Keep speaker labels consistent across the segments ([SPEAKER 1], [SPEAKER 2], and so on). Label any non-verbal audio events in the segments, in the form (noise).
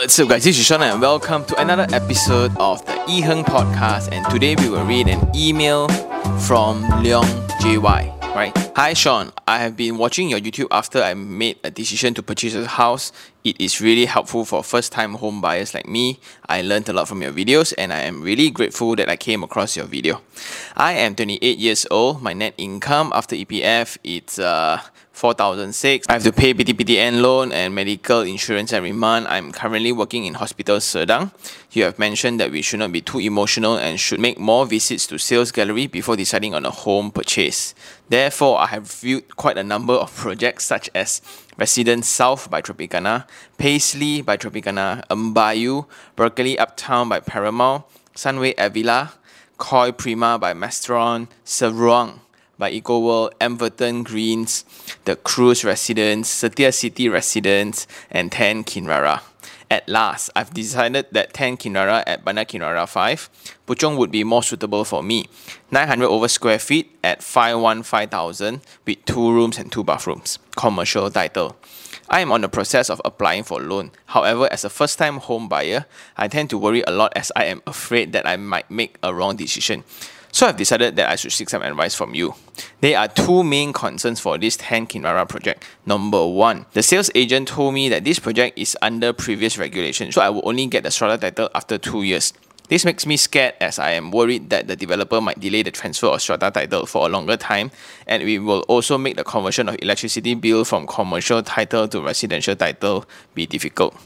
[SPEAKER 1] What's up, guys? This is Sean, and welcome to another episode of the E Heng podcast. And today we will read an email from Leong JY. Right. Hi, Sean. I have been watching your YouTube after I made a decision to purchase a house. It is really helpful for first-time home buyers like me. I learned a lot from your videos, and I am really grateful that I came across your video. I am 28 years old. My net income after EPF it's uh 4,006. I have to pay PTPTN loan and medical insurance every month. I'm currently working in Hospital Serdang. You have mentioned that we should not be too emotional and should make more visits to sales gallery before deciding on a home purchase. Therefore, I have viewed quite a number of projects such as Residence South by Tropicana, Paisley by Tropicana, Mbayu, Berkeley Uptown by Paramount, Sunway Avila, Koi Prima by Masteron, Seruang by EcoWorld, Everton Greens, The Cruise Residence, Setia City Residence, and 10 Kinrara. At last, I've decided that 10 Kinrara at Bandar Kinrara 5, Puchong would be more suitable for me. 900 over square feet at 515,000 with two rooms and two bathrooms. Commercial title. I am on the process of applying for loan. However, as a first time home buyer, I tend to worry a lot as I am afraid that I might make a wrong decision. So I've decided that I should seek some advice from you. There are two main concerns for this 10 Kinrara project. Number one, the sales agent told me that this project is under previous regulation, so I will only get the strata title after two years. This makes me scared as I am worried that the developer might delay the transfer of strata title for a longer time and we will also make the conversion of electricity bill from commercial title to residential title be difficult.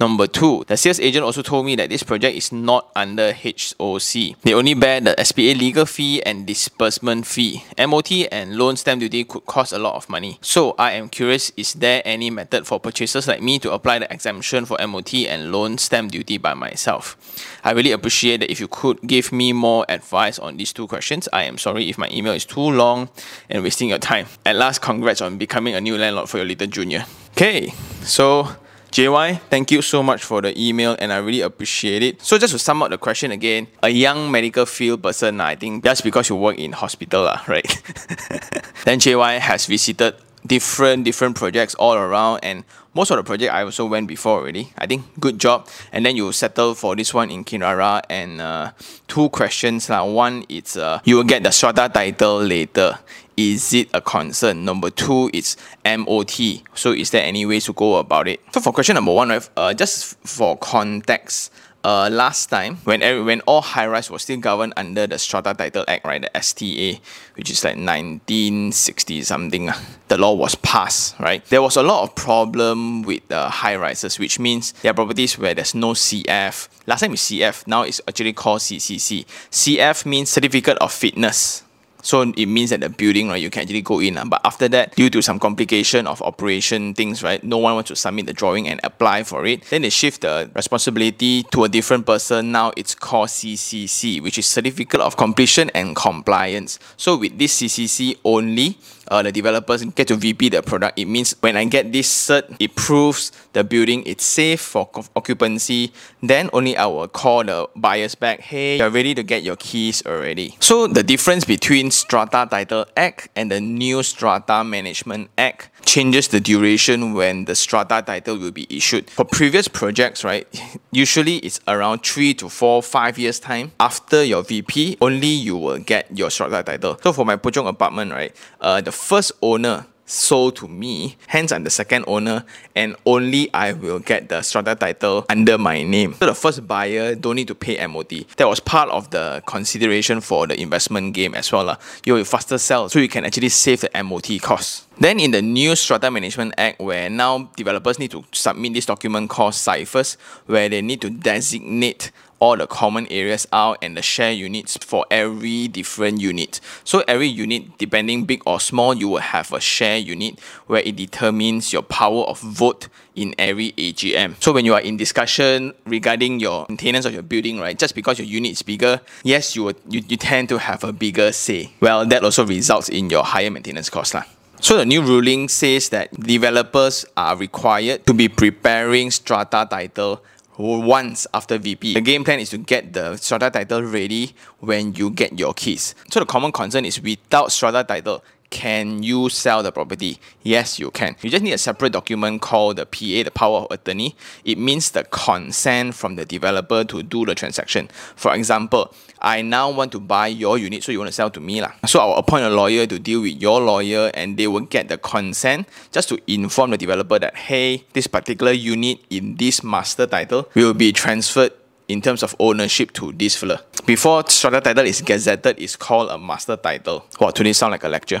[SPEAKER 1] Number two, the sales agent also told me that this project is not under HOC. They only bear the SPA legal fee and disbursement fee. MOT and loan stamp duty could cost a lot of money. So I am curious, is there any method for purchasers like me to apply the exemption for MOT and loan stamp duty by myself? I really appreciate that if you could give me more advice on these two questions. I am sorry if my email is too long and wasting your time. At last, congrats on becoming a new landlord for your little junior. Okay, so JY, thank you so much for the email and I really appreciate it. So just to sum up the question again, a young medical field person, I think just because you work in hospital, right? (laughs) then JY has visited different different projects all around and most of the project I also went before already. I think good job. And then you settle for this one in Kinrara and uh, two questions. Like one, it's uh, you will get the strata title later. Is it a concern? Number two, it's MOT. So is there any ways to go about it? So for question number one, right, uh, just for context, uh, last time when when all high rise was still governed under the Strata Title Act, right, the STA, which is like 1960 something, uh, the law was passed, right? There was a lot of problem with the high rises, which means there are properties where there's no CF. Last time it's CF, now it's actually called CCC. CF means Certificate of Fitness. So it means that the building, right, you can actually go in. Uh, but after that, due to some complication of operation things, right, no one wants to submit the drawing and apply for it. Then they shift the responsibility to a different person. Now it's called CCC, which is Certificate of Completion and Compliance. So with this CCC only, uh, the developers get to VP the product. It means when I get this cert, it proves the building is safe for occupancy. Then only I will call the buyers back. Hey, you're ready to get your keys already. So the difference between Strata Title Act and the new Strata Management Act changes the duration when the strata title will be issued. For previous projects, right, (laughs) usually it's around three to four, five years time after your VP, only you will get your strata title. So for my Puchong apartment, right, uh, the first owner sold to me. Hence, I'm the second owner, and only I will get the strata title under my name. So the first buyer don't need to pay MOT. That was part of the consideration for the investment game as well. You will faster sell, so you can actually save the MOT cost. Then in the new Strata Management Act, where now developers need to submit this document called ciphers, where they need to designate all the common areas out and the share units for every different unit. So every unit, depending big or small, you will have a share unit where it determines your power of vote in every AGM. So when you are in discussion regarding your maintenance of your building, right, just because your unit is bigger, yes, you, will, you, you tend to have a bigger say. Well, that also results in your higher maintenance cost. Lah. So the new ruling says that developers are required to be preparing strata title once after VP. The game plan is to get the strata title ready when you get your keys. So the common concern is without strata title, can you sell the property? Yes, you can. You just need a separate document called the PA, the power of attorney. It means the consent from the developer to do the transaction. For example, I now want to buy your unit, so you want to sell to me. Lah. So I'll appoint a lawyer to deal with your lawyer and they will get the consent just to inform the developer that hey, this particular unit in this master title will be transferred in terms of ownership to this fella. Before strata title is gazetted, it's called a master title. Wow, today sound like a lecture.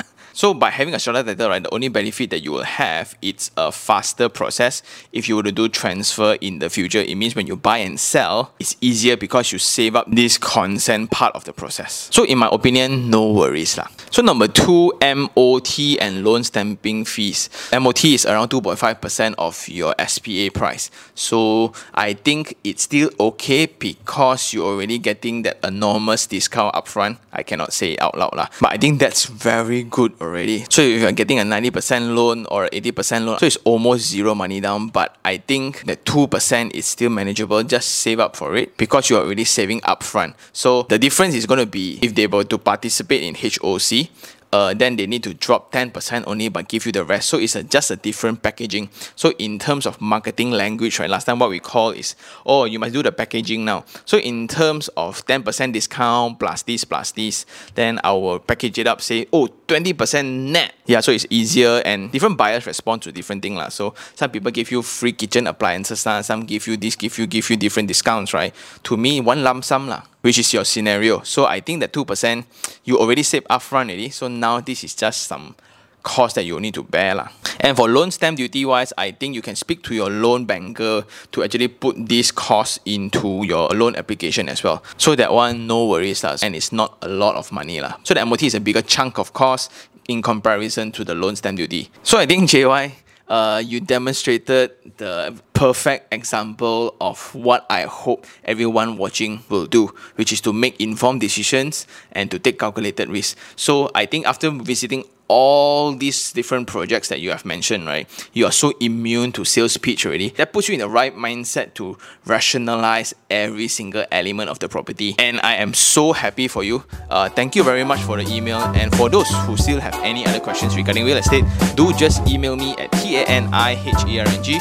[SPEAKER 1] So by having a strata title, right, the only benefit that you will have, it's a faster process. If you were to do transfer in the future, it means when you buy and sell, it's easier because you save up this consent part of the process. So in my opinion, no worries lah. So number two, MOT and loan stamping fees. MOT is around 2.5% of your SPA price. So I think it's still okay because you're already getting that enormous discount upfront. I cannot say it out loud lah. But I think that's very good already already. So if you're getting a 90% loan or 80% loan, so it's almost zero money down. But I think that 2% is still manageable. Just save up for it because you're already saving upfront. So the difference is going to be if they were to participate in HOC, uh, then they need to drop 10% only but give you the rest. So it's a, just a different packaging. So in terms of marketing language, right, last time what we call is, oh, you must do the packaging now. So in terms of 10% discount plus this plus this, then I will package it up, say, oh, 20% net. Yeah, so it's easier and different buyers respond to different things. So some people give you free kitchen appliances, some give you this, give you, give you different discounts, right? To me, one lump sum. La which is your scenario. So I think that 2% you already saved upfront already. So now this is just some cost that you need to bear. La. And for loan stamp duty wise, I think you can speak to your loan banker to actually put this cost into your loan application as well. So that one, no worries. La. And it's not a lot of money. La. So the MOT is a bigger chunk of cost in comparison to the loan stamp duty. So I think JY, uh, you demonstrated the perfect example of what I hope everyone watching will do, which is to make informed decisions and to take calculated risks. So I think after visiting all these different projects that you have mentioned, right? You are so immune to sales pitch already. That puts you in the right mindset to rationalize every single element of the property. And I am so happy for you. Uh, thank you very much for the email. And for those who still have any other questions regarding real estate, do just email me at T-A-N-I-H-E-R-N-G,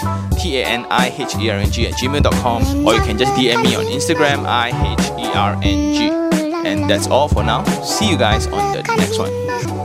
[SPEAKER 1] T-A-N-I-H-E-R-N-G at gmail.com or you can just DM me on Instagram, I-H-E-R-N-G. And that's all for now. See you guys on the next one.